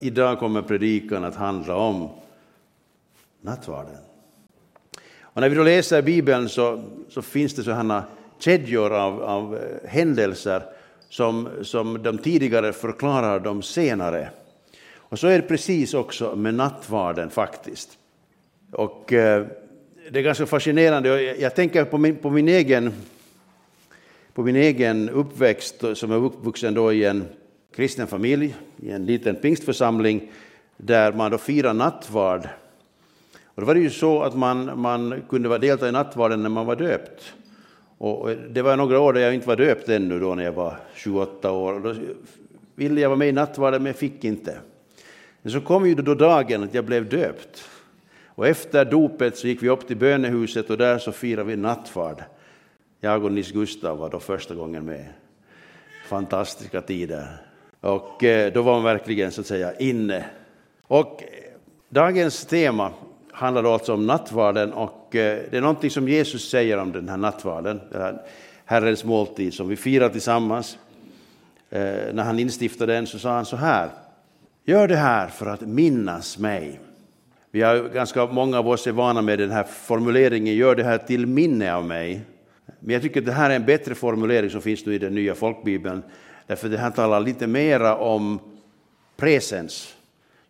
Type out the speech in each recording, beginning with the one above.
Idag kommer predikan att handla om nattvarden. Och när vi då läser Bibeln så, så finns det sådana kedjor av, av eh, händelser som, som de tidigare förklarar de senare. Och så är det precis också med nattvarden faktiskt. Och eh, det är ganska fascinerande. Jag, jag tänker på min, på min egen på min egen uppväxt som är uppvuxen då i en kristen familj i en liten pingstförsamling där man då firar nattvard. Och då var det ju så att man, man kunde delta i nattvarden när man var döpt. Och det var några år där jag inte var döpt ännu då när jag var 28 år. Och då ville jag vara med i nattvarden men jag fick inte. Men så kom ju då dagen att jag blev döpt. Och efter dopet så gick vi upp till bönehuset och där så firade vi nattvard. Jag och Nils Gustav var då första gången med. Fantastiska tider. Och eh, då var man verkligen så att säga inne. Och eh, dagens tema handlar då alltså om nattvarden och eh, det är någonting som Jesus säger om den här nattvarden, den här Herrens måltid som vi firar tillsammans. När han instiftade den så sa han så här, gör det här för att minnas mig. Vi har ganska många av oss är vana med den här formuleringen, gör det här till minne av mig. Men jag tycker att det här är en bättre formulering som finns nu i den nya folkbibeln, Därför det här talar lite mera om presens.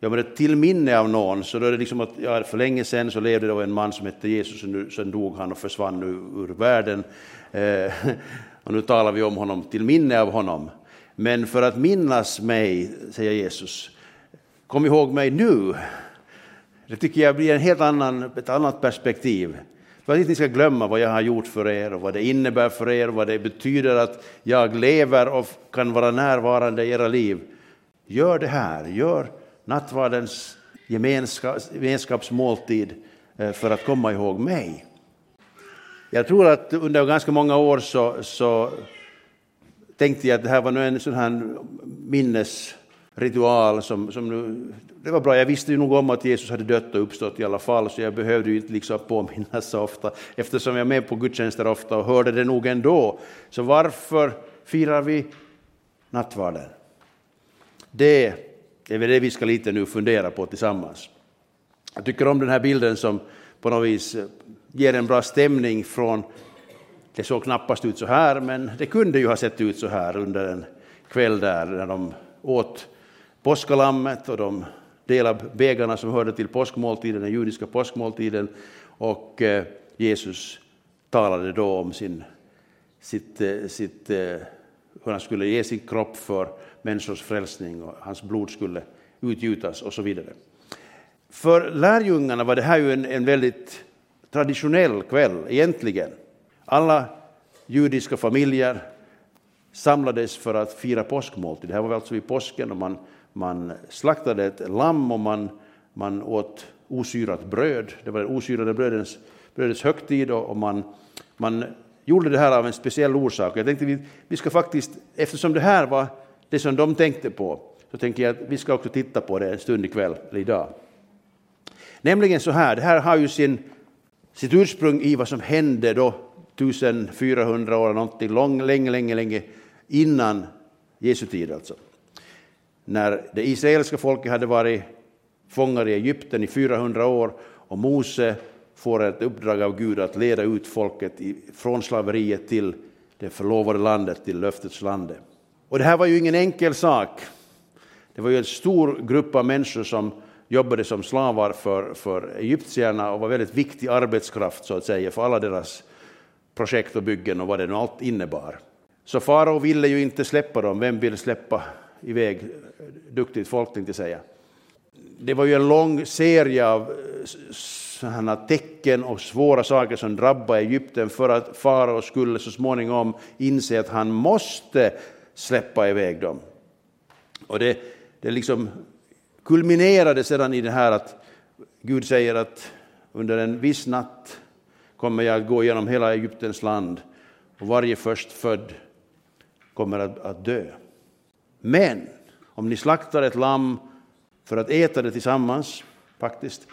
Jag menar, till minne av någon, så då är det liksom att ja, för länge sedan så levde det en man som hette Jesus, och nu, sen dog han och försvann ur, ur världen. Eh, och nu talar vi om honom till minne av honom. Men för att minnas mig, säger Jesus, kom ihåg mig nu. Det tycker jag blir en helt annan, ett annat perspektiv. För att inte ni ska glömma vad jag har gjort för er och vad det innebär för er, vad det betyder att jag lever och kan vara närvarande i era liv. Gör det här, gör nattvardens gemenskapsmåltid eh, för att komma ihåg mig. Jag tror att under ganska många år så, så tänkte jag att det här var en sån här ritual som, som nu det var bra, jag visste ju nog om att Jesus hade dött och uppstått i alla fall, så jag behövde ju inte liksom påminnas så ofta, eftersom jag är med på gudstjänster ofta och hörde det nog ändå. Så varför firar vi nattvarden? Det är väl det vi ska lite nu fundera på tillsammans. Jag tycker om den här bilden som på något vis ger en bra stämning från, det såg knappast ut så här, men det kunde ju ha sett ut så här under en kväll där när de åt påskalammet och de delar av bägarna som hörde till påskmåltiden, den judiska påskmåltiden. Och eh, Jesus talade då om sin, sitt, eh, sitt, eh, hur han skulle ge sin kropp för människors frälsning och hans blod skulle utgjutas och så vidare. För lärjungarna var det här ju en, en väldigt traditionell kväll egentligen. Alla judiska familjer samlades för att fira påskmåltid. Det här var alltså vid påsken och man man slaktade ett lamm och man, man åt osyrat bröd. Det var den osyrade brödens, brödets högtid och man, man gjorde det här av en speciell orsak. Jag tänkte vi, vi ska faktiskt, eftersom det här var det som de tänkte på, så tänker jag att vi ska också titta på det en stund ikväll, eller idag. Nämligen så här, det här har ju sin, sitt ursprung i vad som hände då 1400 år, någonting lång, länge, länge, länge innan Jesu tid alltså när det israeliska folket hade varit fångar i Egypten i 400 år och Mose får ett uppdrag av Gud att leda ut folket från slaveriet till det förlovade landet, till löftets land. Och det här var ju ingen enkel sak. Det var ju en stor grupp av människor som jobbade som slavar för, för egyptierna och var väldigt viktig arbetskraft så att säga för alla deras projekt och byggen och vad det nu allt innebar. Så farao ville ju inte släppa dem, vem vill släppa iväg eh, duktigt folk tänkte jag säga. Det var ju en lång serie av eh, sådana tecken och svåra saker som drabbade Egypten för att farao skulle så småningom inse att han måste släppa iväg dem. Och det, det liksom kulminerade sedan i det här att Gud säger att under en viss natt kommer jag att gå genom hela Egyptens land och varje förstfödd kommer att, att dö. Men om ni slaktar ett lamm för att äta det tillsammans, faktiskt,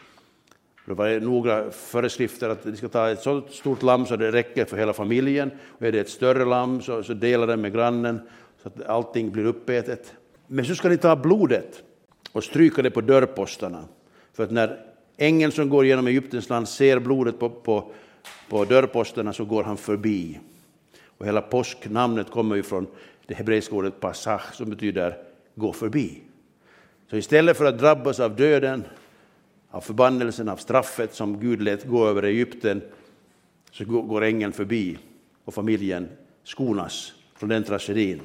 det var några föreskrifter att ni ska ta ett så stort lamm så det räcker för hela familjen. Och är det ett större lamm så, så dela det med grannen så att allting blir uppätet. Men så ska ni ta blodet och stryka det på dörrpostarna. För att när ängeln som går genom Egyptens land ser blodet på, på, på dörrposterna så går han förbi. Och hela påsknamnet kommer ju från det hebreiska ordet passach som betyder gå förbi. Så istället för att drabbas av döden, av förbannelsen, av straffet som Gud lät gå över Egypten, så går ängeln förbi och familjen skonas från den tragedin.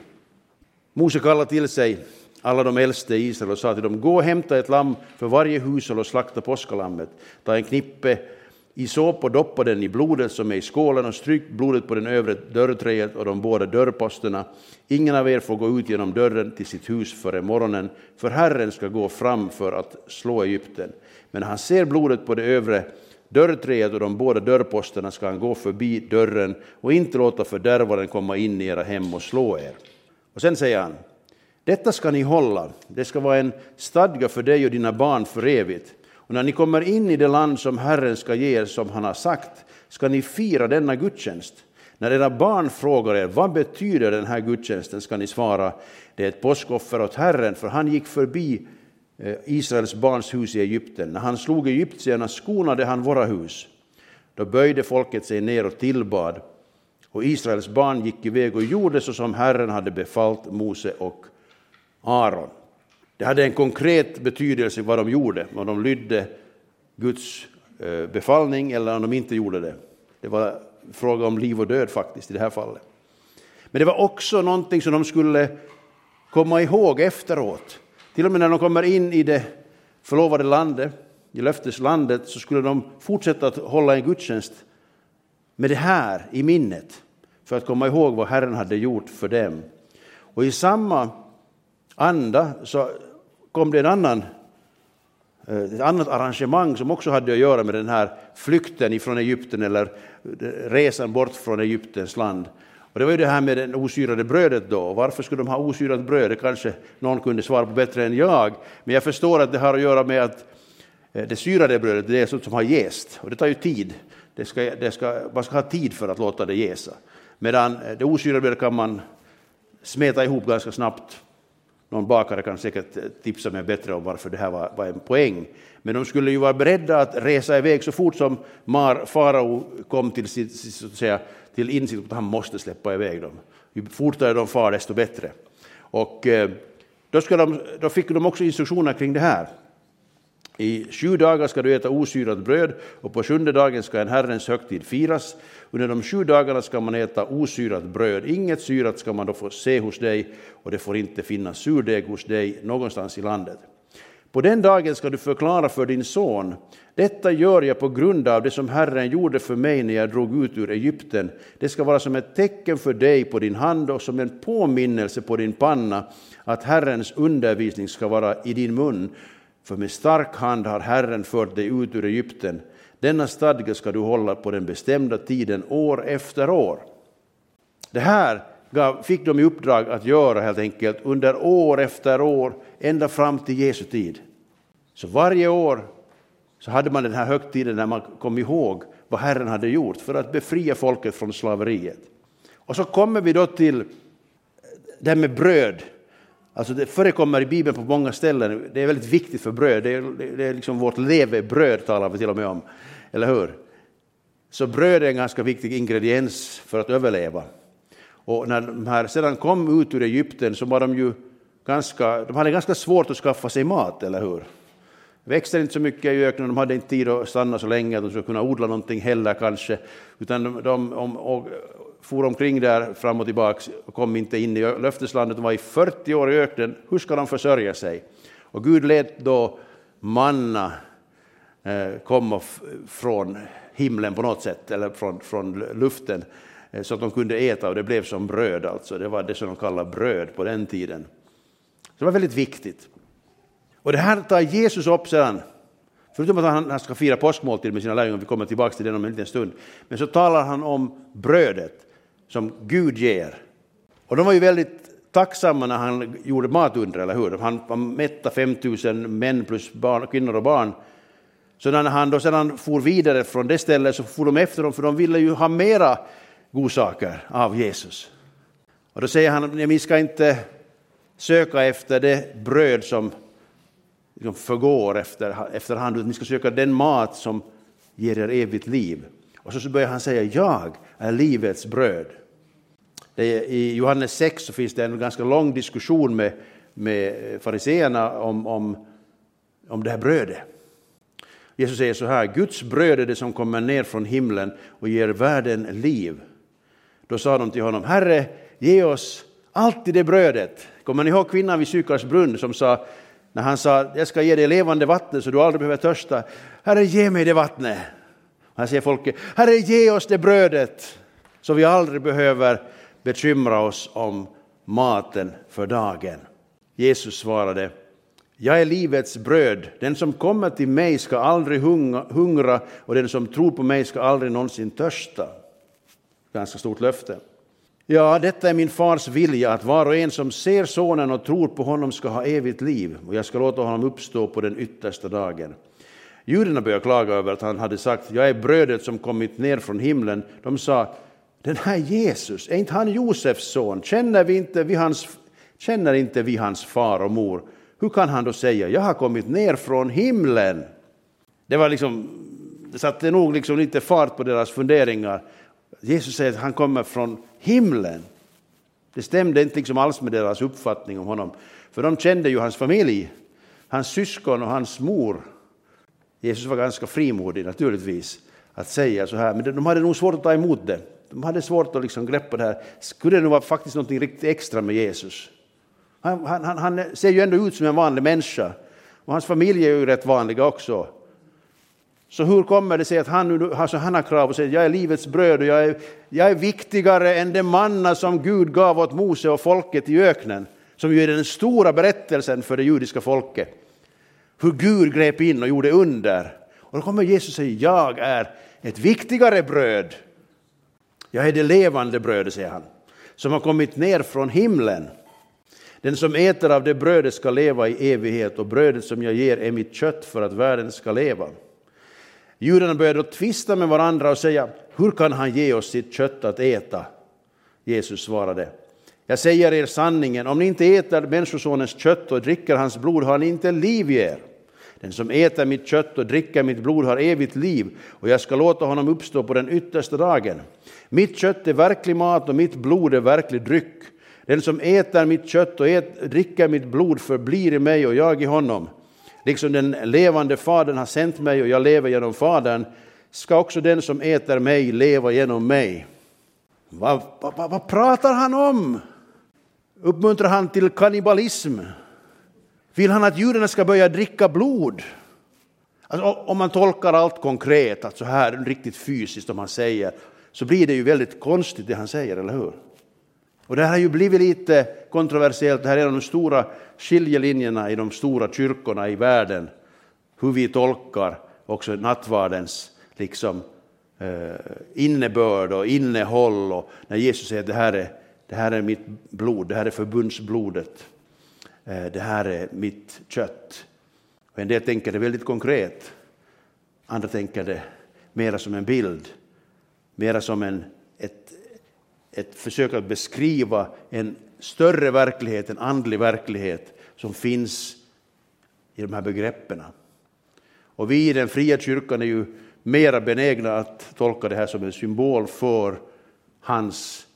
Mose kallade till sig alla de äldste i Israel och sa till dem, gå och hämta ett lamm för varje hushåll och slakta påskalammet. Ta en knippe i såp och doppa den i blodet som är i skålen och stryk blodet på den övre dörrträet och de båda dörrposterna. Ingen av er får gå ut genom dörren till sitt hus före morgonen, för Herren ska gå fram för att slå Egypten. Men när han ser blodet på det övre dörrträet och de båda dörrposterna ska han gå förbi dörren och inte låta fördärvaren komma in i era hem och slå er. Och sen säger han, detta ska ni hålla, det ska vara en stadga för dig och dina barn för evigt. Och när ni kommer in i det land som Herren ska ge er som han har sagt, ska ni fira denna gudstjänst. När era barn frågar er, vad betyder den här gudstjänsten, ska ni svara, det är ett påskoffer åt Herren, för han gick förbi eh, Israels barns hus i Egypten. När han slog egyptierna skonade han våra hus. Då böjde folket sig ner och tillbad, och Israels barn gick iväg och gjorde så som Herren hade befallt Mose och Aron. Det hade en konkret betydelse vad de gjorde, om de lydde Guds eh, befallning eller om de inte gjorde det. Det var fråga om liv och död faktiskt i det här fallet. Men det var också någonting som de skulle komma ihåg efteråt. Till och med när de kommer in i det förlovade landet, i löfteslandet, så skulle de fortsätta att hålla en gudstjänst med det här i minnet för att komma ihåg vad Herren hade gjort för dem. Och i samma anda så kom det en annan, eh, ett annat arrangemang som också hade att göra med den här flykten ifrån Egypten eller eh, resan bort från Egyptens land. Och det var ju det här med det osyrade brödet då. Varför skulle de ha osyrat bröd? Det kanske någon kunde svara på bättre än jag. Men jag förstår att det har att göra med att eh, det syrade brödet det är sånt som har jäst och det tar ju tid. Det ska, det ska, man ska ha tid för att låta det jäsa. Medan det osyrade brödet kan man smeta ihop ganska snabbt någon bakare kan säkert tipsa mig bättre om varför det här var, var en poäng. Men de skulle ju vara beredda att resa iväg så fort som Mar, farao kom till, så att säga, till insikt att han måste släppa iväg dem. Ju fortare de far, desto bättre. Och eh, då, ska de, då fick de också instruktioner kring det här. I sju dagar ska du äta osyrat bröd och på sjunde dagen ska en Herrens högtid firas. Under de sju dagarna ska man äta osyrat bröd. Inget syrat ska man då få se hos dig och det får inte finnas surdeg hos dig någonstans i landet. På den dagen ska du förklara för din son, detta gör jag på grund av det som Herren gjorde för mig när jag drog ut ur Egypten. Det ska vara som ett tecken för dig på din hand och som en påminnelse på din panna att Herrens undervisning ska vara i din mun för med stark hand har Herren fört dig ut ur Egypten. Denna stadga ska du hålla på den bestämda tiden år efter år. Det här gav, fick de i uppdrag att göra helt enkelt under år efter år, ända fram till Jesu tid. Så varje år så hade man den här högtiden när man kom ihåg vad Herren hade gjort för att befria folket från slaveriet. Och så kommer vi då till det här med bröd Alltså det förekommer i Bibeln på många ställen. Det är väldigt viktigt för bröd. Det är, det är liksom vårt levebröd talar vi till och med om. Eller hur? Så bröd är en ganska viktig ingrediens för att överleva. Och när de här sedan kom ut ur Egypten så var de ju ganska, de hade ganska svårt att skaffa sig mat, eller hur? Växte inte så mycket i öknen, de hade inte tid att stanna så länge att de skulle kunna odla någonting heller kanske. Utan de, de om, och, for omkring där fram och tillbaka och kom inte in i löfteslandet. De var i 40 år i öknen. Hur ska de försörja sig? Och Gud lät då manna eh, komma från himlen på något sätt, eller från, från luften, eh, så att de kunde äta och det blev som bröd. Alltså. Det var det som de kallade bröd på den tiden. Så det var väldigt viktigt. Och det här tar Jesus upp sedan Förutom att han ska fira påskmåltid med sina lärjungar, vi kommer tillbaka till det om en liten stund, men så talar han om brödet som Gud ger. Och de var ju väldigt tacksamma när han gjorde matunder, eller hur? Han, mättade 5000 män plus barn, kvinnor och barn. Så när han då sedan for vidare från det stället så for de efter dem, för de ville ju ha mera godsaker av Jesus. Och då säger han, ni ska inte söka efter det bröd som liksom förgår efter, efterhand. Ni ska söka den mat som ger er evigt liv. Och så börjar han säga, jag är livets bröd. I Johannes 6 så finns det en ganska lång diskussion med, med fariseerna om, om, om det här brödet. Jesus säger så här, Guds bröd är det som kommer ner från himlen och ger världen liv. Då sa de till honom, Herre, ge oss alltid det brödet. Kommer ni ihåg kvinnan vid Sykars brunn som sa, när han sa, jag ska ge dig levande vatten så du aldrig behöver törsta. Herre, ge mig det vattnet. Han säger folket, Herre, ge oss det brödet så vi aldrig behöver bekymra oss om maten för dagen. Jesus svarade, jag är livets bröd. Den som kommer till mig ska aldrig hungra och den som tror på mig ska aldrig någonsin törsta. Ganska stort löfte. Ja, detta är min fars vilja, att var och en som ser sonen och tror på honom ska ha evigt liv, och jag ska låta honom uppstå på den yttersta dagen. Judarna började klaga över att han hade sagt, jag är brödet som kommit ner från himlen. De sa, den här Jesus, är inte han Josefs son? Känner, vi inte, vi hans, känner inte vi hans far och mor? Hur kan han då säga, jag har kommit ner från himlen? Det var liksom, det satte nog liksom lite fart på deras funderingar. Jesus säger att han kommer från himlen. Det stämde inte liksom alls med deras uppfattning om honom, för de kände ju hans familj, hans syskon och hans mor. Jesus var ganska frimodig naturligtvis att säga så här, men de hade nog svårt att ta emot det. De hade svårt att liksom greppa det här. Skulle det nu vara faktiskt något riktigt extra med Jesus? Han, han, han, ser ju ändå ut som en vanlig människa. Och hans familj är ju rätt vanliga också. Så hur kommer det sig att han nu alltså har krav och säger jag är livets bröd och jag är, jag är viktigare än det manna som Gud gav åt Mose och folket i öknen, som ju är den stora berättelsen för det judiska folket. Hur Gud grep in och gjorde under. Och då kommer Jesus och säger jag är ett viktigare bröd. Jag är det levande brödet, säger han, som har kommit ner från himlen. Den som äter av det brödet ska leva i evighet och brödet som jag ger är mitt kött för att världen ska leva. Judarna började tvista med varandra och säga, hur kan han ge oss sitt kött att äta? Jesus svarade, jag säger er sanningen, om ni inte äter Människosonens kött och dricker hans blod har ni inte liv i er. Den som äter mitt kött och dricker mitt blod har evigt liv och jag ska låta honom uppstå på den yttersta dagen. Mitt kött är verklig mat och mitt blod är verklig dryck. Den som äter mitt kött och ät, dricker mitt blod förblir i mig och jag i honom. Liksom den levande Fadern har sänt mig och jag lever genom Fadern ska också den som äter mig leva genom mig. Vad, vad, vad pratar han om? Uppmuntrar han till kannibalism? Vill han att judarna ska börja dricka blod? Alltså, om man tolkar allt konkret, att så här riktigt fysiskt om han säger, så blir det ju väldigt konstigt det han säger, eller hur? Och det här har ju blivit lite kontroversiellt, det här är en av de stora skiljelinjerna i de stora kyrkorna i världen, hur vi tolkar också nattvardens liksom, eh, innebörd och innehåll. Och när Jesus säger att det här, är, det här är mitt blod, det här är förbundsblodet, Eh, det här är mitt kött. Och en del tänker det väldigt konkret, andra tänker det mera som en bild, mera som en, ett, ett försök att beskriva en större verklighet, en andlig verklighet som finns i de här begreppen. Och vi i den fria kyrkan är ju mera benägna att tolka det här som en symbol för hans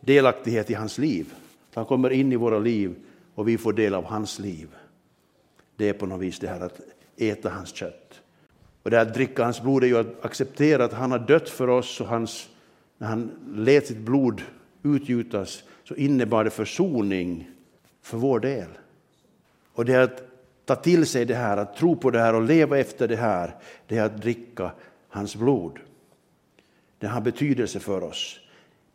delaktighet i hans liv. Han kommer in i våra liv och vi får del av hans liv. Det är på något vis det här att äta hans kött. Och det att dricka hans blod är ju att acceptera att han har dött för oss och hans, när han lät sitt blod utgjutas så innebar det försoning för vår del. Och det är att ta till sig det här, att tro på det här och leva efter det här, det är att dricka hans blod. Det har betydelse för oss.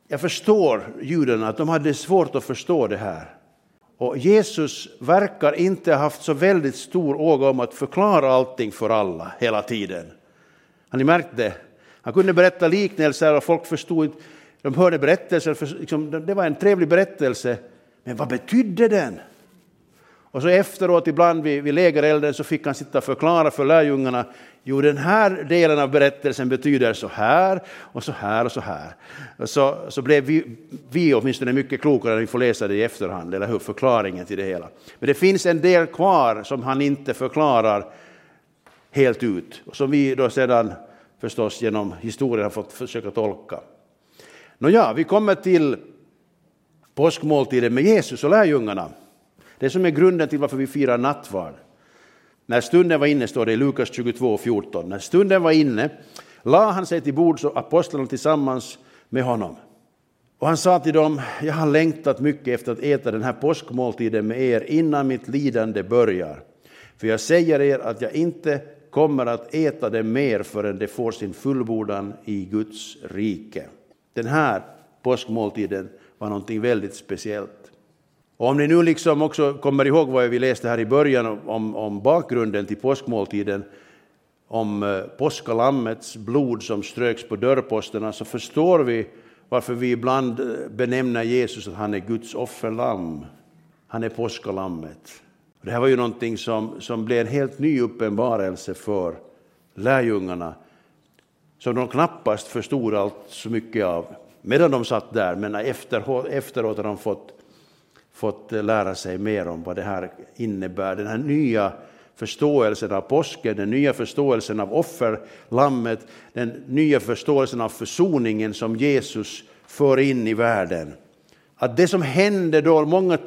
Jag förstår judarna att de hade svårt att förstå det här. Och Jesus verkar inte ha haft så väldigt stor åga om att förklara allting för alla hela tiden. Har ni märkt det? Han kunde berätta liknelser och folk förstod. De hörde berättelser, för, liksom, det var en trevlig berättelse, men vad betydde den? Och så efteråt, ibland vid, vid lägerelden, så fick han sitta och förklara för lärjungarna. Jo, den här delen av berättelsen betyder så här och så här och så här. Och så, så blev vi, vi åtminstone mycket klokare när vi får läsa det i efterhand, eller hur? Förklaringen till det hela. Men det finns en del kvar som han inte förklarar helt ut, och som vi då sedan förstås genom historien har fått försöka tolka. Nåja, vi kommer till påskmåltiden med Jesus och lärjungarna. Det som är grunden till varför vi firar nattvard. När stunden var inne, står det i Lukas 22.14, när stunden var inne la han sig till bords och apostlarna tillsammans med honom. Och han sa till dem, jag har längtat mycket efter att äta den här påskmåltiden med er innan mitt lidande börjar. För jag säger er att jag inte kommer att äta det mer förrän det får sin fullbordan i Guds rike. Den här påskmåltiden var någonting väldigt speciellt. Och om ni nu liksom också kommer ihåg vad vi läste här i början om, om bakgrunden till påskmåltiden, om eh, påskalammets blod som ströks på dörrposterna, så förstår vi varför vi ibland eh, benämner Jesus att han är Guds offerlamm. Han är påskalammet. Det här var ju någonting som, som blev en helt ny uppenbarelse för lärjungarna, som de knappast förstod allt så mycket av medan de satt där, men efteråt, efteråt har de fått, fått lära sig mer om vad det här innebär. Den här nya förståelsen av påsken, den nya förståelsen av offerlammet, den nya förståelsen av försoningen som Jesus för in i världen. Att det som hände då många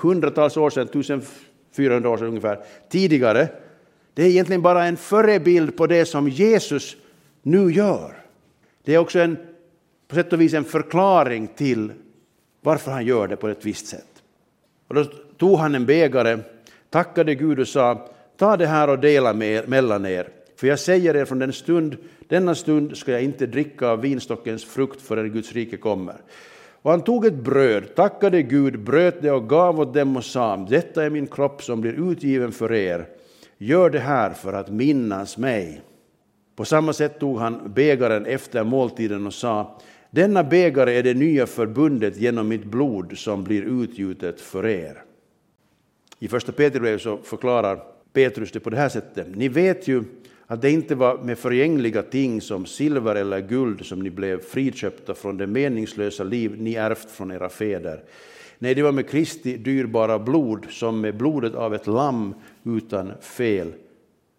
hundratals år sedan, 1400 år sedan ungefär, tidigare, det är egentligen bara en förebild på det som Jesus nu gör. Det är också en på sätt och vis en förklaring till varför han gör det på ett visst sätt. Och då tog han en bägare, tackade Gud och sa, ta det här och dela med er, mellan er. För jag säger er från den stund, denna stund ska jag inte dricka av vinstockens frukt förrän Guds rike kommer. Och han tog ett bröd, tackade Gud, bröt det och gav åt dem och sa, detta är min kropp som blir utgiven för er. Gör det här för att minnas mig. På samma sätt tog han bägaren efter måltiden och sa, denna bägare är det nya förbundet genom mitt blod som blir utgjutet för er. I första Petrus så förklarar Petrus det på det här sättet. Ni vet ju att det inte var med förgängliga ting som silver eller guld som ni blev friköpta från det meningslösa liv ni ärvt från era fäder. Nej, det var med Kristi dyrbara blod som med blodet av ett lamm utan fel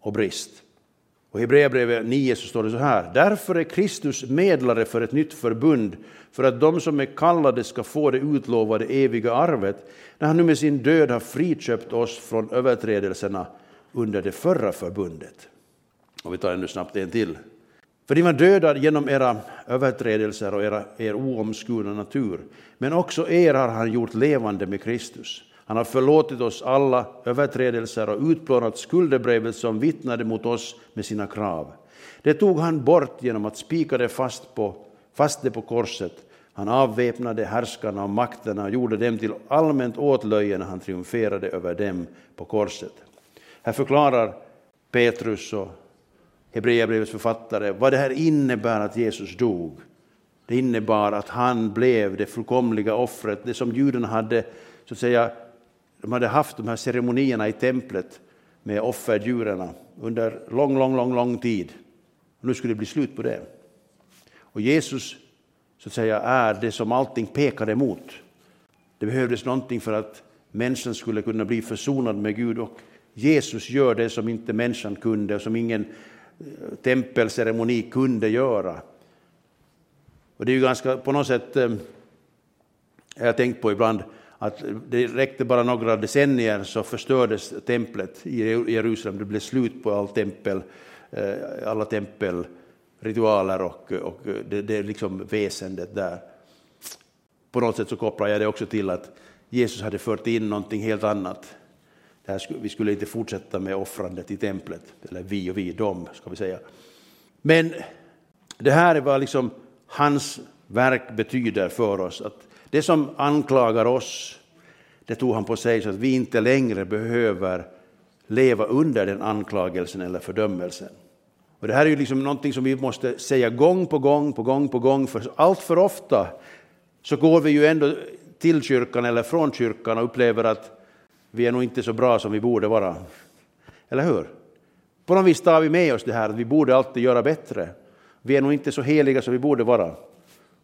och brist. Och i Hebreerbrevet 9 så står det så här. Därför är Kristus medlare för ett nytt förbund, för att de som är kallade ska få det utlovade eviga arvet, när han nu med sin död har friköpt oss från överträdelserna under det förra förbundet. Och vi tar ännu snabbt en till. För ni var döda genom era överträdelser och era, er oomskurna natur, men också er har han gjort levande med Kristus. Han har förlåtit oss alla överträdelser och utplånat skuldebrevet som vittnade mot oss med sina krav. Det tog han bort genom att spika det fast, på, fast det på korset. Han avväpnade härskarna och makterna och gjorde dem till allmänt åtlöje när han triumferade över dem på korset. Här förklarar Petrus och Hebreerbrevets författare vad det här innebär att Jesus dog. Det innebar att han blev det fullkomliga offret, det som judarna hade så att säga de hade haft de här ceremonierna i templet med offerdjuren under lång, lång, lång, lång tid. Nu skulle det bli slut på det. Och Jesus så att säga är det som allting pekade emot. Det behövdes någonting för att människan skulle kunna bli försonad med Gud och Jesus gör det som inte människan kunde och som ingen eh, tempelceremoni kunde göra. Och det är ju ganska, på något sätt, eh, jag har tänkt på ibland, att det räckte bara några decennier så förstördes templet i Jerusalem. Det blev slut på all tempel, eh, alla tempelritualer och, och det, det liksom väsendet där. På något sätt så kopplar jag det också till att Jesus hade fört in någonting helt annat. Här, vi skulle inte fortsätta med offrandet i templet, eller vi och vi, de ska vi säga. Men det här är vad liksom hans verk betyder för oss. Att det som anklagar oss, det tog han på sig så att vi inte längre behöver leva under den anklagelsen eller fördömelsen. Och det här är ju liksom någonting som vi måste säga gång på gång på gång på gång, för allt för ofta så går vi ju ändå till kyrkan eller från kyrkan och upplever att vi är nog inte så bra som vi borde vara. Eller hur? På något vis tar vi med oss det här att vi borde alltid göra bättre. Vi är nog inte så heliga som vi borde vara.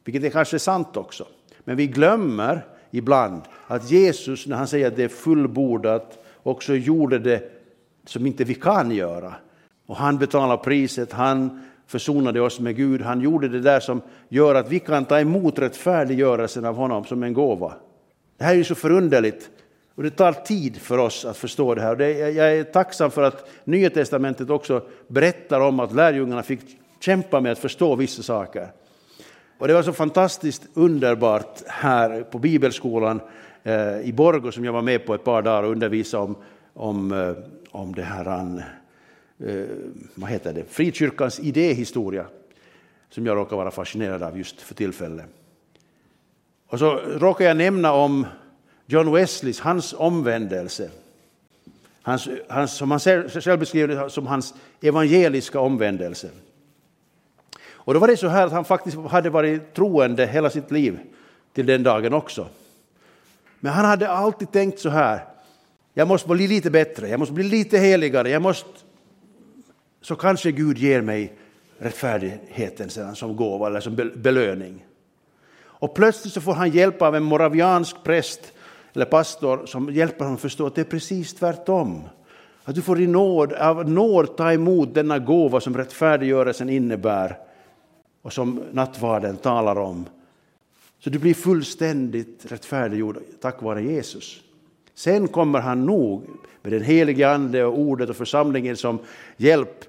Vilket är kanske sant också. Men vi glömmer ibland att Jesus, när han säger att det är fullbordat, också gjorde det som inte vi kan göra. Och han betalar priset, han försonade oss med Gud, han gjorde det där som gör att vi kan ta emot rättfärdiggörelsen av honom som en gåva. Det här är ju så förunderligt och det tar tid för oss att förstå det här. jag är tacksam för att Nya Testamentet också berättar om att lärjungarna fick kämpa med att förstå vissa saker. Och det var så fantastiskt underbart här på Bibelskolan eh, i Borgå som jag var med på ett par dagar och undervisade om, om, eh, om det här, eh, vad heter det, frikyrkans idéhistoria som jag råkar vara fascinerad av just för tillfället. Och så råkar jag nämna om John Wesleys, hans omvändelse. Hans, hans, som han själv beskriver det som hans evangeliska omvändelse. Och då var det så här att han faktiskt hade varit troende hela sitt liv till den dagen också. Men han hade alltid tänkt så här, jag måste bli lite bättre, jag måste bli lite heligare, jag måste... Så kanske Gud ger mig rättfärdigheten sedan som gåva eller som belöning. Och plötsligt så får han hjälp av en moraviansk präst eller pastor som hjälper honom förstå att det är precis tvärtom. Att du får i nåd, av nåd ta emot denna gåva som rättfärdiggörelsen innebär och som nattvarden talar om. Så du blir fullständigt rättfärdiggjord tack vare Jesus. Sen kommer han nog med den helige Ande och ordet och församlingen som hjälp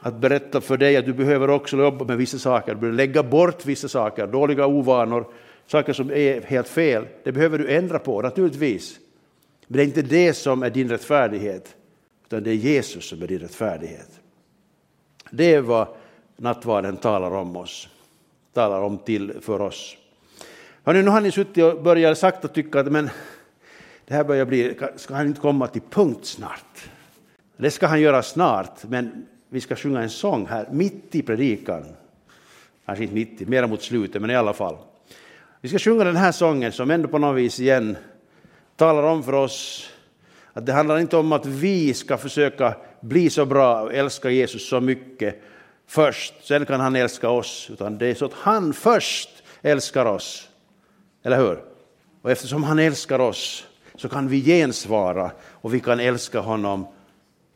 att berätta för dig att du behöver också jobba med vissa saker, du behöver lägga bort vissa saker, dåliga ovanor, saker som är helt fel. Det behöver du ändra på naturligtvis. Men det är inte det som är din rättfärdighet, utan det är Jesus som är din rättfärdighet. Det är vad nattvarden talar om oss, talar om till för oss. Hörrni, nu har ni suttit och börjat sakta tycka att men det här börjar bli, ska han inte komma till punkt snart? Det ska han göra snart, men vi ska sjunga en sång här mitt i predikan. Kanske inte mitt i, mera mot slutet, men i alla fall. Vi ska sjunga den här sången som ändå på något vis igen talar om för oss att det handlar inte om att vi ska försöka bli så bra och älska Jesus så mycket först, sen kan han älska oss, utan det är så att han först älskar oss. Eller hur? Och eftersom han älskar oss så kan vi gensvara och vi kan älska honom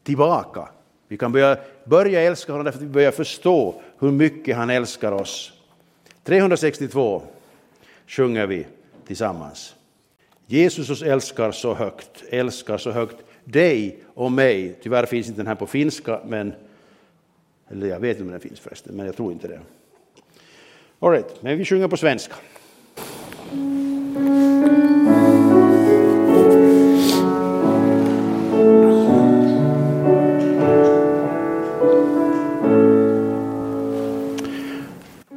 tillbaka. Vi kan börja, börja älska honom därför att vi börjar förstå hur mycket han älskar oss. 362 sjunger vi tillsammans. Jesus älskar så högt, älskar så högt dig och mig. Tyvärr finns inte den här på finska, men eller jag vet inte om den finns förresten, men jag tror inte det. All right, men vi sjunger på svenska.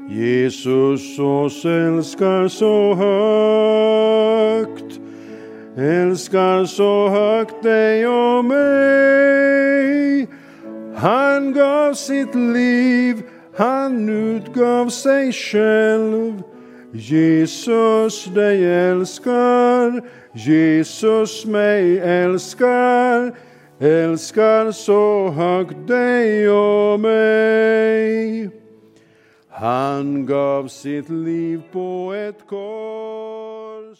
Jesus oss älskar så högt, älskar så högt dig och mig. Han gav sitt liv, han utgav sig själv. Jesus dig älskar, Jesus mig älskar, älskar så högt dig och mig. Han gav sitt liv på ett kors.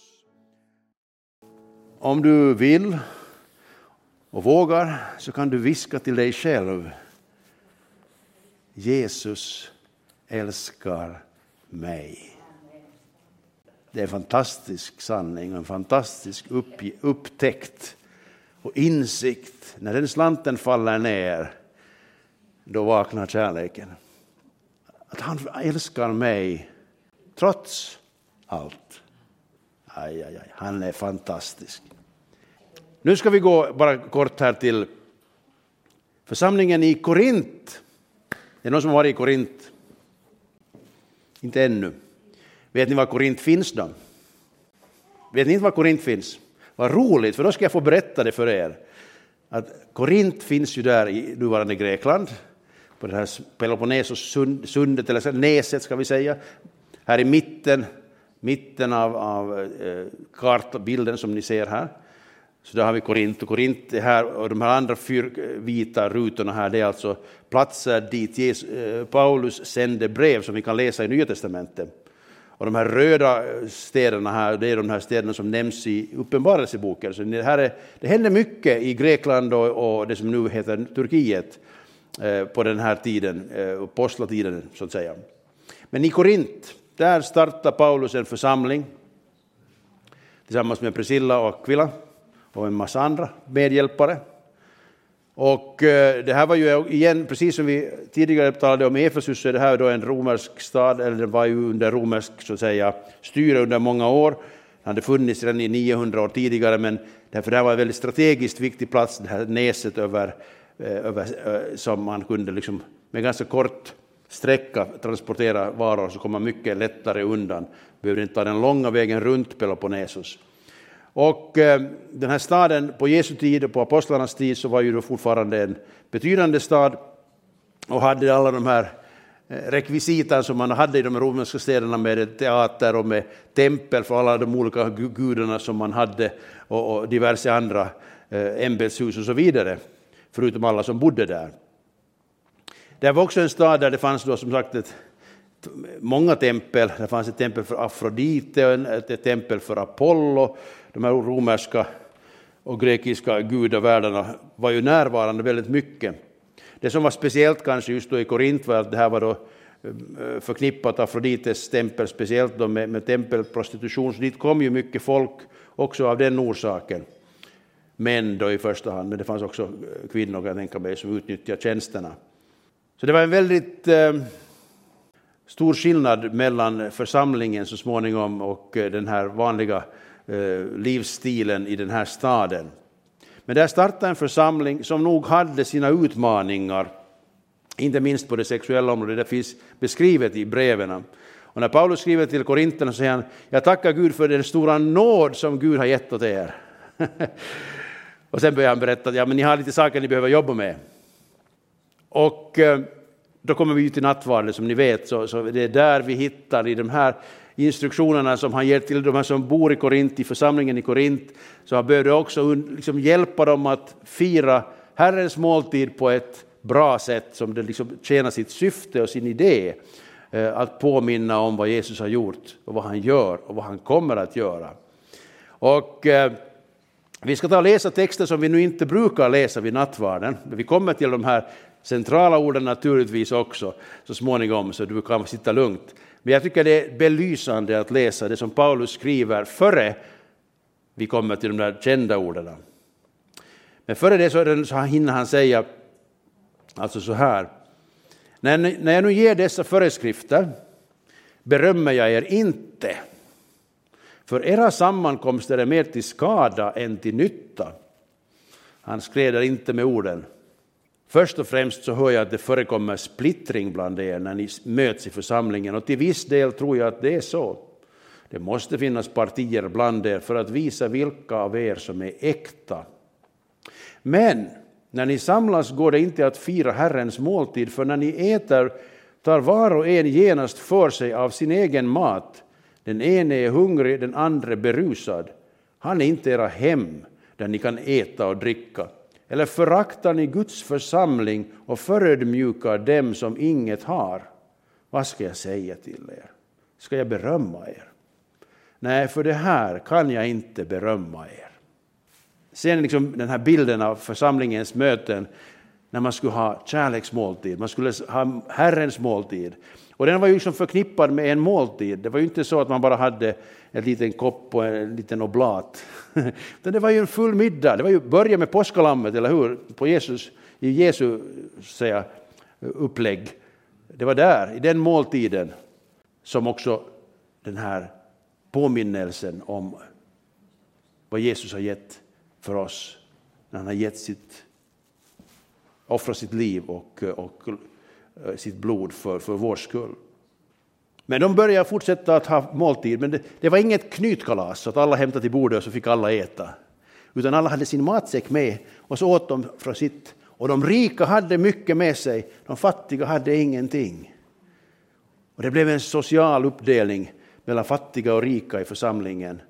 Om du vill och vågar så kan du viska till dig själv. Jesus älskar mig. Det är en fantastisk sanning och en fantastisk upptäckt och insikt. När den slanten faller ner, då vaknar kärleken att han älskar mig trots allt. Aj, aj, aj, han är fantastisk. Nu ska vi gå bara kort här till församlingen i Korint. Det är någon som har varit i Korint? Inte ännu. Vet ni var Korint finns då? Vet ni inte var Korint finns? Vad roligt, för då ska jag få berätta det för er. Att Korint finns ju där i nuvarande Grekland på det här Peloponnesos sundet, eller näset ska vi säga. Här i mitten, mitten av, av eh, kartbilden som ni ser här. Så där har vi Korint och Korint är här och de här andra fyra vita rutorna här det är alltså platser dit Jesus, eh, Paulus sände brev som vi kan läsa i Nya Testamentet. Och de här röda eh, städerna här, det är de här städerna som nämns i Uppenbarelseboken. Så det, här är, det händer mycket i Grekland och, och det som nu heter Turkiet eh, på den här tiden, eh, apostlatiden så att säga. Men i Korint, där startar Paulus en församling tillsammans med Priscilla och Aquila och en massa andra medhjälpare. Och eh, det här var ju igen, precis som vi tidigare talade om Efesus, så är det här då en romersk stad, eller det var ju under romersk så att säga, styre under många år. Det hade funnits redan i 900 år tidigare, men därför det här var en väldigt strategiskt viktig plats, det här näset över, eh, över, eh, som man kunde liksom med ganska kort sträcka transportera varor, så kom man mycket lättare undan. Behövde inte ta den långa vägen runt Peloponnesos. Och eh, den här staden på Jesu tid och på apostlarnas tid så var ju då fortfarande en betydande stad och hade alla de här eh, rekvisitan som man hade i de romerska städerna med teater och med tempel för alla de olika gudarna som man hade och, diverse andra eh, ämbetshus och så vidare, förutom alla som bodde där. Det var också en stad där det fanns då som sagt ett, många tempel. Det fanns ett tempel för Afrodite och ett tempel för Apollo de här romerska och grekiska gudavärldarna var ju närvarande väldigt mycket. Det som var speciellt kanske just då i Korint var att det här var då eh, förknippat Afrodites tempel, speciellt då med, med tempelprostitution, så dit kom ju mycket folk också av den orsaken. Män då i första hand, men det fanns också kvinnor kan jag tänka mig som utnyttjade tjänsterna. Så det var en väldigt eh, stor skillnad mellan församlingen så småningom och eh, den här vanliga eh, livsstilen i den här staden. Men där startade en församling som nog hade sina utmaningar, inte minst på det sexuella området. Det finns beskrivet i breven. Och när Paulus skriver till Korinterna säger han, jag tackar Gud för den stora nåd som Gud har gett åt er. och sen börjar han berätta ja, men ni har lite saker ni behöver jobba med. Och eh, då kommer vi till nattvarden som ni vet, så, så det är där vi hittar i de här instruktionerna som han ger till de här som bor i Korint, i församlingen i Korint, så han behövde också liksom hjälpa dem att fira Herrens måltid på ett bra sätt som det liksom tjänar sitt syfte och sin idé. Eh, att påminna om vad Jesus har gjort och vad han gör och vad han kommer att göra. Och eh, vi ska ta och läsa texter som vi nu inte brukar läsa vid nattvarden. Vi kommer till de här centrala orden naturligtvis också så småningom, så du kan sitta lugnt. Men jag tycker det är belysande att läsa det som Paulus skriver före vi kommer till de där kända orden. Men före det så, så hinner han säga alltså så här. När, när jag nu ger dessa föreskrifter berömmer jag er inte. För era sammankomster är mer till skada än till nytta. Han skräder inte med orden. Först och främst så hör jag att det förekommer splittring bland er när ni möts i församlingen och till viss del tror jag att det är så. Det måste finnas partier bland er för att visa vilka av er som är äkta. Men när ni samlas går det inte att fira Herrens måltid, för när ni äter tar var och en genast för sig av sin egen mat. Den ene är hungrig, den andra berusad. Han är inte era hem där ni kan äta och dricka. Eller föraktar ni Guds församling och förödmjukar dem som inget har? Vad ska jag säga till er? Ska jag berömma er? Nej, för det här kan jag inte berömma er. Sen liksom den här bilden av församlingens möten när man skulle ha kärleksmåltid, man skulle ha Herrens måltid. Och den var ju liksom förknippad med en måltid. Det var ju inte så att man bara hade en liten kopp och en liten oblat. det var ju en full middag. Det var ju börja med påskalammet, eller hur? På Jesus, I Jesu säga, upplägg. Det var där, i den måltiden, som också den här påminnelsen om vad Jesus har gett för oss, när han har gett sitt, offra sitt liv och, eh, och eh, sitt blod för, för vår skull. Men de började fortsätta att ha måltid, men det, det var inget knytkalas så att alla hämtade till bordet och så fick alla äta. Utan alla hade sin matsäck med och så åt de från sitt. Och de rika hade mycket med sig, de fattiga hade ingenting. Och det blev en social uppdelning mellan fattiga och rika i församlingen.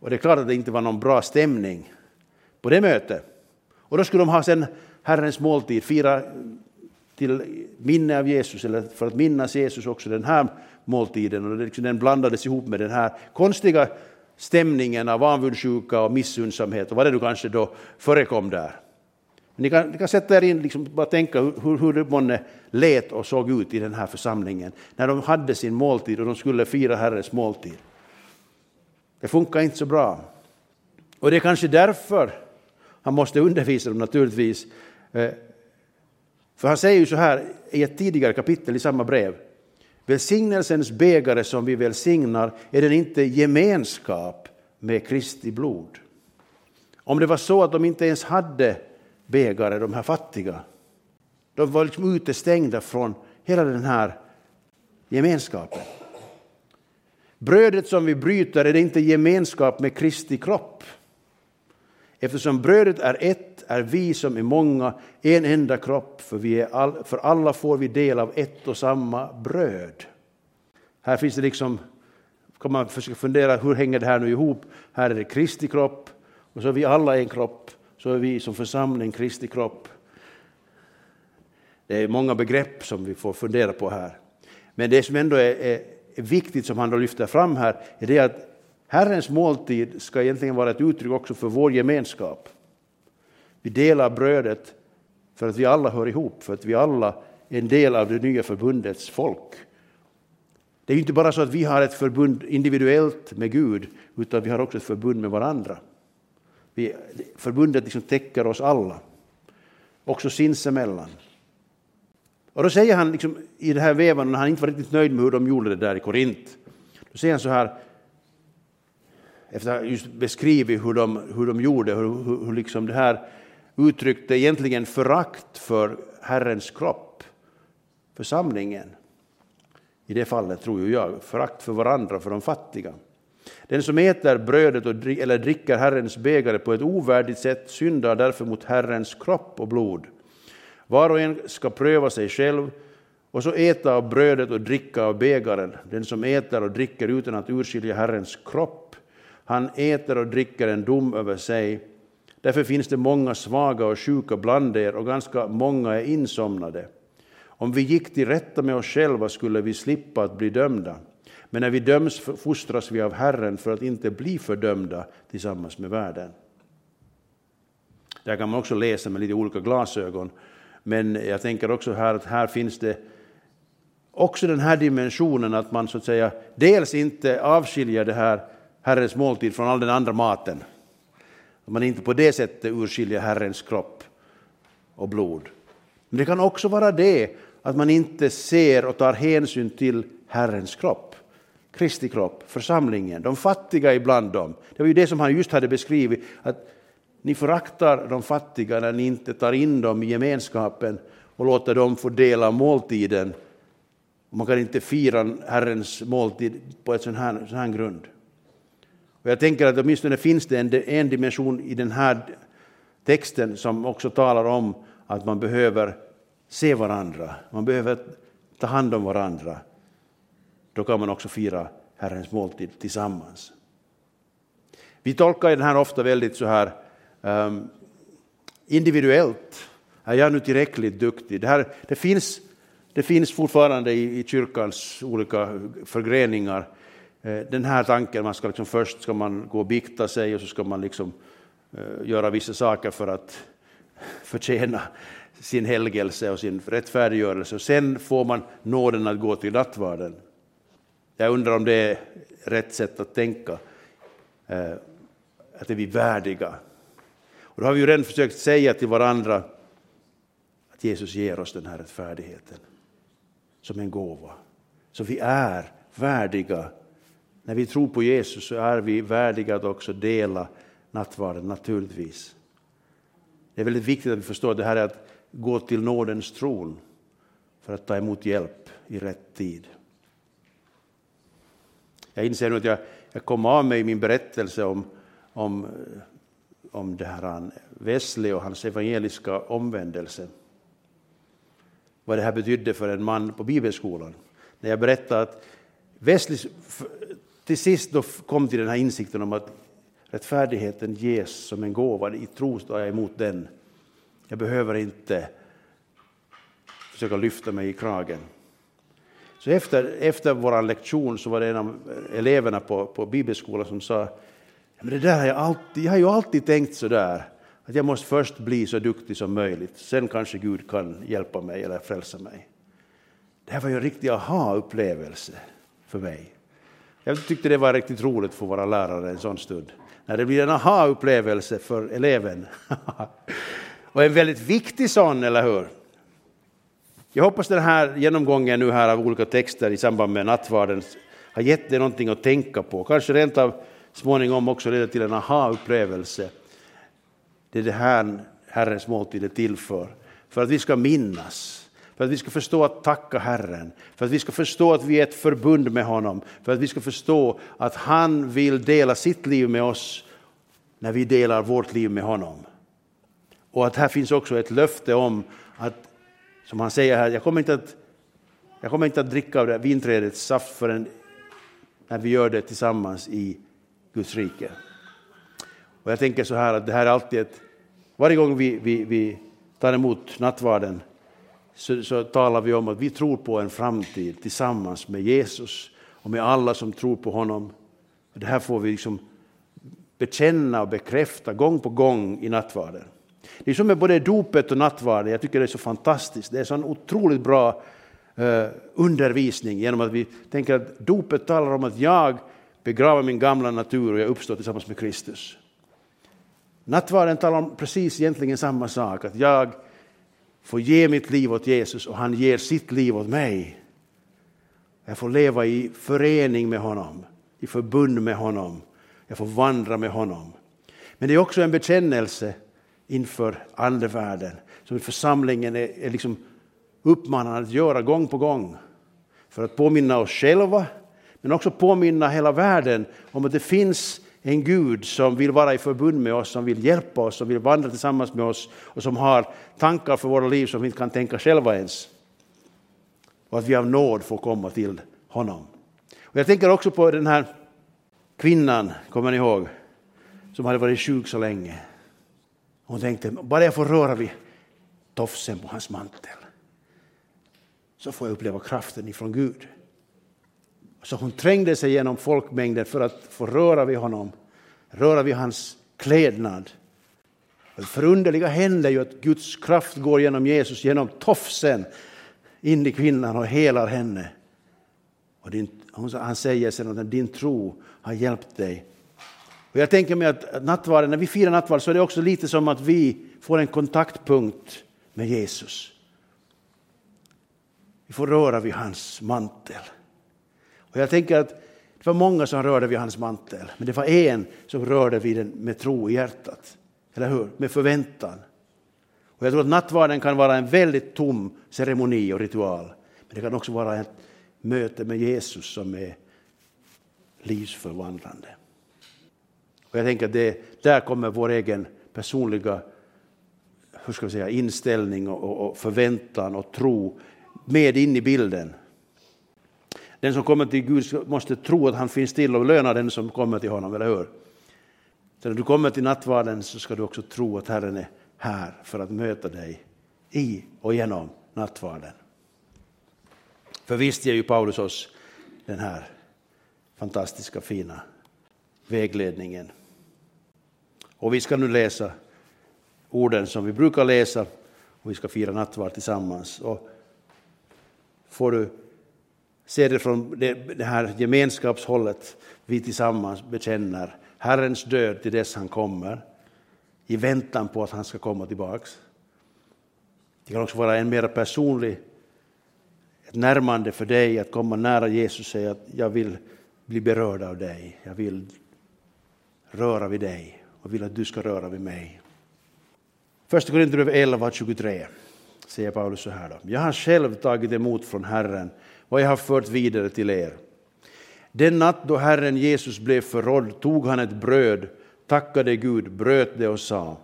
Och det är klart att det inte var någon bra stämning. på det mötet. Och då skulle de ha sen Herrens måltid, fira till minne av Jesus, eller för att minnas Jesus också den här måltiden. Och liksom, den blandades ihop med den här konstiga stämningen av avundsjuka och missunnsamhet. och vad det nu kanske då förekom där. Ni kan, ni kan sätta er in, liksom, bara tänka hur, hur det månne lät och såg ut i den här församlingen när de hade sin måltid och de skulle fira Herrens måltid. Det funkar inte så bra. Och det är kanske därför han måste undervisa dem naturligtvis. Eh, för han säger ju så här i ett tidigare kapitel i samma brev. Välsignelsens bägare som vi välsignar, är den inte gemenskap med Kristi blod? Om det var så att de inte ens hade bägare, de här fattiga, de var liksom utestängda från hela den här gemenskapen. Brödet som vi bryter, är det inte gemenskap med Kristi kropp? Eftersom brödet är ett är vi som är många en enda kropp, för, vi är all, för alla får vi del av ett och samma bröd. Här finns det liksom, kan man försöka fundera, hur hänger det här nu ihop? Här är det Kristi kropp, och så är vi alla en kropp, så är vi som församling Kristi kropp. Det är många begrepp som vi får fundera på här. Men det som ändå är, är, viktigt, som han då lyfter fram här, är det att Herrens måltid ska egentligen vara ett uttryck också för vår gemenskap. Vi delar brödet för att vi alla hör ihop, för att vi alla är en del av det nya förbundets folk. Det är inte bara så att vi har ett förbund individuellt med Gud, utan vi har också ett förbund med varandra. Vi, förbundet liksom täcker oss alla, också sinsemellan. Och då säger han liksom, i det här vevan, när han inte var riktigt nöjd med hur de gjorde det där i Korint, då säger han så här, efter att just beskrivit hur de, hur de gjorde, hur, hur, hur liksom det här uttryckte egentligen förakt för Herrens kropp, församlingen. I det fallet tror jag, förakt för varandra, för de fattiga. Den som äter brödet och, eller dricker Herrens bägare på ett ovärdigt sätt syndar därför mot Herrens kropp och blod. Var och en ska pröva sig själv och så äta av brödet och dricka av bägaren. Den som äter och dricker utan att urskilja Herrens kropp, han äter och dricker en dom över sig Därför finns det många svaga och sjuka bland er och ganska många är insomnade. Om vi gick till rätta med oss själva skulle vi slippa att bli dömda. Men när vi döms fostras vi av Herren för att inte bli fördömda tillsammans med världen. Där kan man också läsa med lite olika glasögon. Men jag tänker också här att här finns det också den här dimensionen att man så att säga dels inte avskiljer det här Herrens måltid från all den andra maten att man inte på det sättet urskiljer Herrens kropp och blod. Men det kan också vara det att man inte ser och tar hänsyn till Herrens kropp. Kristi kropp, församlingen, de fattiga ibland dem. Det var ju det som han just hade beskrivit, att ni föraktar de fattiga när ni inte tar in dem i gemenskapen och låter dem få dela måltiden. Man kan inte fira Herrens måltid på en sån här, sån här grund. Och jag tänker att åtminstone finns det en, en dimension i den här texten som också talar om att man behöver se varandra, man behöver ta hand om varandra. Då kan man också fira Herrens måltid tillsammans. Vi tolkar den här ofta väldigt så här um, individuellt. Är jag nu tillräckligt duktig? Det, här, det, finns, det finns fortfarande i, i kyrkans olika förgreningar Eh, den här tanken, man ska liksom först ska man gå och bikta sig och så ska man liksom eh, göra vissa saker för att förtjäna sin helgelse och sin rättfärdiggörelse. Och sen får man nåden att gå till nattvarden. Jag undrar om det är rätt sätt att tänka, eh, att är vi värdiga. Och då har vi ju redan försökt säga till varandra att Jesus ger oss den här rättfärdigheten som en gåva. Så vi är värdiga när vi tror på Jesus så är vi värdiga att också dela nattvarden, naturligtvis. Det är väldigt viktigt att vi förstår att det här är att gå till nådens tron för att ta emot hjälp i rätt tid. Jag inser nu att jag, jag kom av mig i min berättelse om, om, om det här Wesley och hans evangeliska omvändelse. Vad det här betydde för en man på bibelskolan. När jag berättade att Wesleys till sist då kom till den här insikten om att Rättfärdigheten ges som en gåva, i tro står jag emot den. Jag behöver inte försöka lyfta mig i kragen. Så efter, efter vår lektion så var det en av eleverna på, på bibelskolan som sa men det där har jag, alltid, jag har ju alltid tänkt så där att jag måste först bli så duktig som möjligt, sen kanske Gud kan hjälpa mig eller frälsa mig. Det här var ju en riktig aha-upplevelse för mig. Jag tyckte det var riktigt roligt för våra lärare en sån stund. När det blir en aha-upplevelse för eleven. Och en väldigt viktig sån, eller hur? Jag hoppas den här genomgången nu här av olika texter i samband med nattvarden har gett dig någonting att tänka på. Kanske rent av småningom också leder till en aha-upplevelse. Det är det här Herrens måltid är till för. För att vi ska minnas, för att vi ska förstå att tacka Herren, för att vi ska förstå att vi är ett förbund med honom, för att vi ska förstå att han vill dela sitt liv med oss när vi delar vårt liv med honom. Och att här finns också ett löfte om att, som han säger här, jag kommer inte att, jag kommer inte att dricka av det vinträdets saft förrän när vi gör det tillsammans i Guds rike. Och jag tänker så här att det här är alltid ett, varje gång vi, vi, vi tar emot nattvarden så, så talar vi om att vi tror på en framtid tillsammans med Jesus och med alla som tror på honom. Det här får vi liksom bekänna och bekräfta gång på gång i nattvarden. Det är som med både dopet och nattvarden, jag tycker det är så fantastiskt. Det är en otroligt bra eh, undervisning genom att vi tänker att dopet talar om att jag begraver min gamla natur och jag uppstår tillsammans med Kristus. Nattvarden talar om precis egentligen samma sak, att jag får ge mitt liv åt Jesus och han ger sitt liv åt mig. Jag får leva i förening med honom, i förbund med honom. Jag får vandra med honom. Men det är också en bekännelse inför andevärlden som församlingen är, är liksom uppmanad att göra gång på gång för att påminna oss själva men också påminna hela världen om att det finns en Gud som vill vara i förbund med oss, som vill hjälpa oss, som vill vandra tillsammans med oss och som har tankar för våra liv som vi inte kan tänka själva ens. Och att vi av nåd får komma till honom. Och jag tänker också på den här kvinnan, kommer ni ihåg, som hade varit sjuk så länge. Hon tänkte, bara jag får röra vid tofsen på hans mantel så får jag uppleva kraften ifrån Gud. Så hon trängde sig genom folkmängden för att få röra vid honom, röra vid hans klädnad. Det förunderliga händer ju att Guds kraft går genom Jesus, genom tofsen in i kvinnan och helar henne. Och din, han säger sedan att din tro har hjälpt dig. Och jag tänker mig att nattvarden, när vi firar nattvard så är det också lite som att vi får en kontaktpunkt med Jesus. Vi får röra vid hans mantel. Och jag tänker att det var många som rörde vid hans mantel, men det var en som rörde vid den med tro i hjärtat. Eller hur? Med förväntan. Och jag tror att nattvarden kan vara en väldigt tom ceremoni och ritual. Men det kan också vara ett möte med Jesus som är livsförvandlande. Och jag tänker att det, där kommer vår egen personliga hur ska vi säga, inställning och, och förväntan och tro med in i bilden. Den som kommer till Gud måste tro att han finns till och löna den som kommer till honom, eller hur? Så när du kommer till nattvarden så ska du också tro att Herren är här för att möta dig i och genom nattvarden. För visst ger ju Paulus oss den här fantastiska fina vägledningen. Och vi ska nu läsa orden som vi brukar läsa och vi ska fira nattvard tillsammans. Och får du se det från det här gemenskapshållet vi tillsammans bekänner Herrens död till dess han kommer i väntan på att han ska komma tillbaks. Det kan också vara en mer personlig ett närmande för dig att komma nära Jesus och säga att jag vill bli berörd av dig. Jag vill röra vid dig och vill att du ska röra vid mig. Första Korinthierbrevet 11, 23 säger Paulus så här. Då. Jag har själv tagit emot från Herren vad jag har fört vidare till er. Den natt då Herren Jesus blev förrådd tog han ett bröd, tackade Gud, bröt det och sa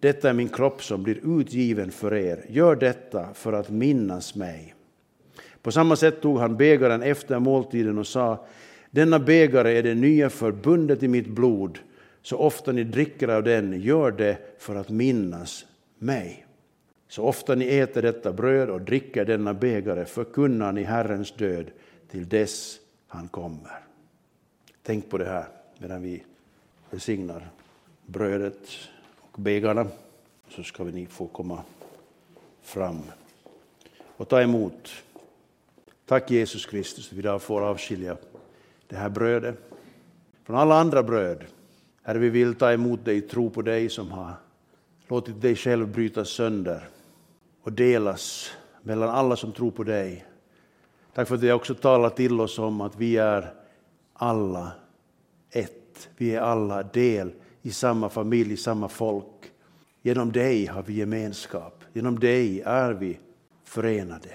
Detta är min kropp som blir utgiven för er. Gör detta för att minnas mig. På samma sätt tog han bägaren efter måltiden och sa Denna bägare är det nya förbundet i mitt blod. Så ofta ni dricker av den, gör det för att minnas mig. Så ofta ni äter detta bröd och dricker denna bägare förkunnar ni Herrens död till dess han kommer. Tänk på det här medan vi välsignar brödet och bägarna. Så ska ni få komma fram och ta emot. Tack Jesus Kristus att vi idag får avskilja det här brödet från alla andra bröd. Herre, vi vill ta emot dig, tro på dig som har låtit dig själv brytas sönder och delas mellan alla som tror på dig. Tack för att du också talar till oss om att vi är alla ett. Vi är alla del i samma familj, i samma folk. Genom dig har vi gemenskap. Genom dig är vi förenade.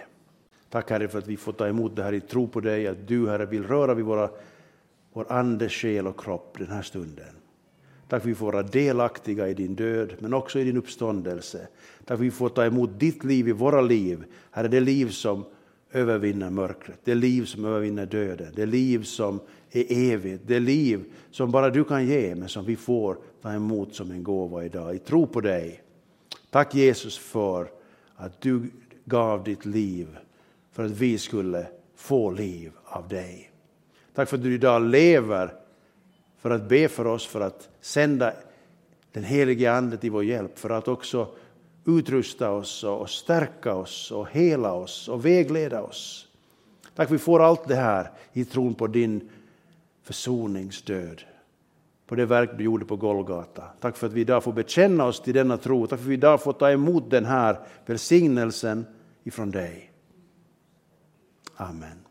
Tack Herre för att vi får ta emot det här i tro på dig, att du Herre vill röra vid våra, vår ande, själ och kropp den här stunden. Tack för att vi får vara delaktiga i din död, men också i din uppståndelse. Tack för att vi får ta emot ditt liv i våra liv. Herre, det liv som övervinner mörkret, det liv som övervinner döden, det liv som är evigt, det liv som bara du kan ge, men som vi får ta emot som en gåva idag, i tro på dig. Tack Jesus för att du gav ditt liv för att vi skulle få liv av dig. Tack för att du idag lever för att be för oss, för att sända den helige Ande till vår hjälp, för att också utrusta oss och stärka oss och hela oss och vägleda oss. Tack vi får allt det här i tron på din försoningsdöd, på det verk du gjorde på Golgata. Tack för att vi idag får bekänna oss till denna tro. Tack för att vi idag får ta emot den här välsignelsen ifrån dig. Amen.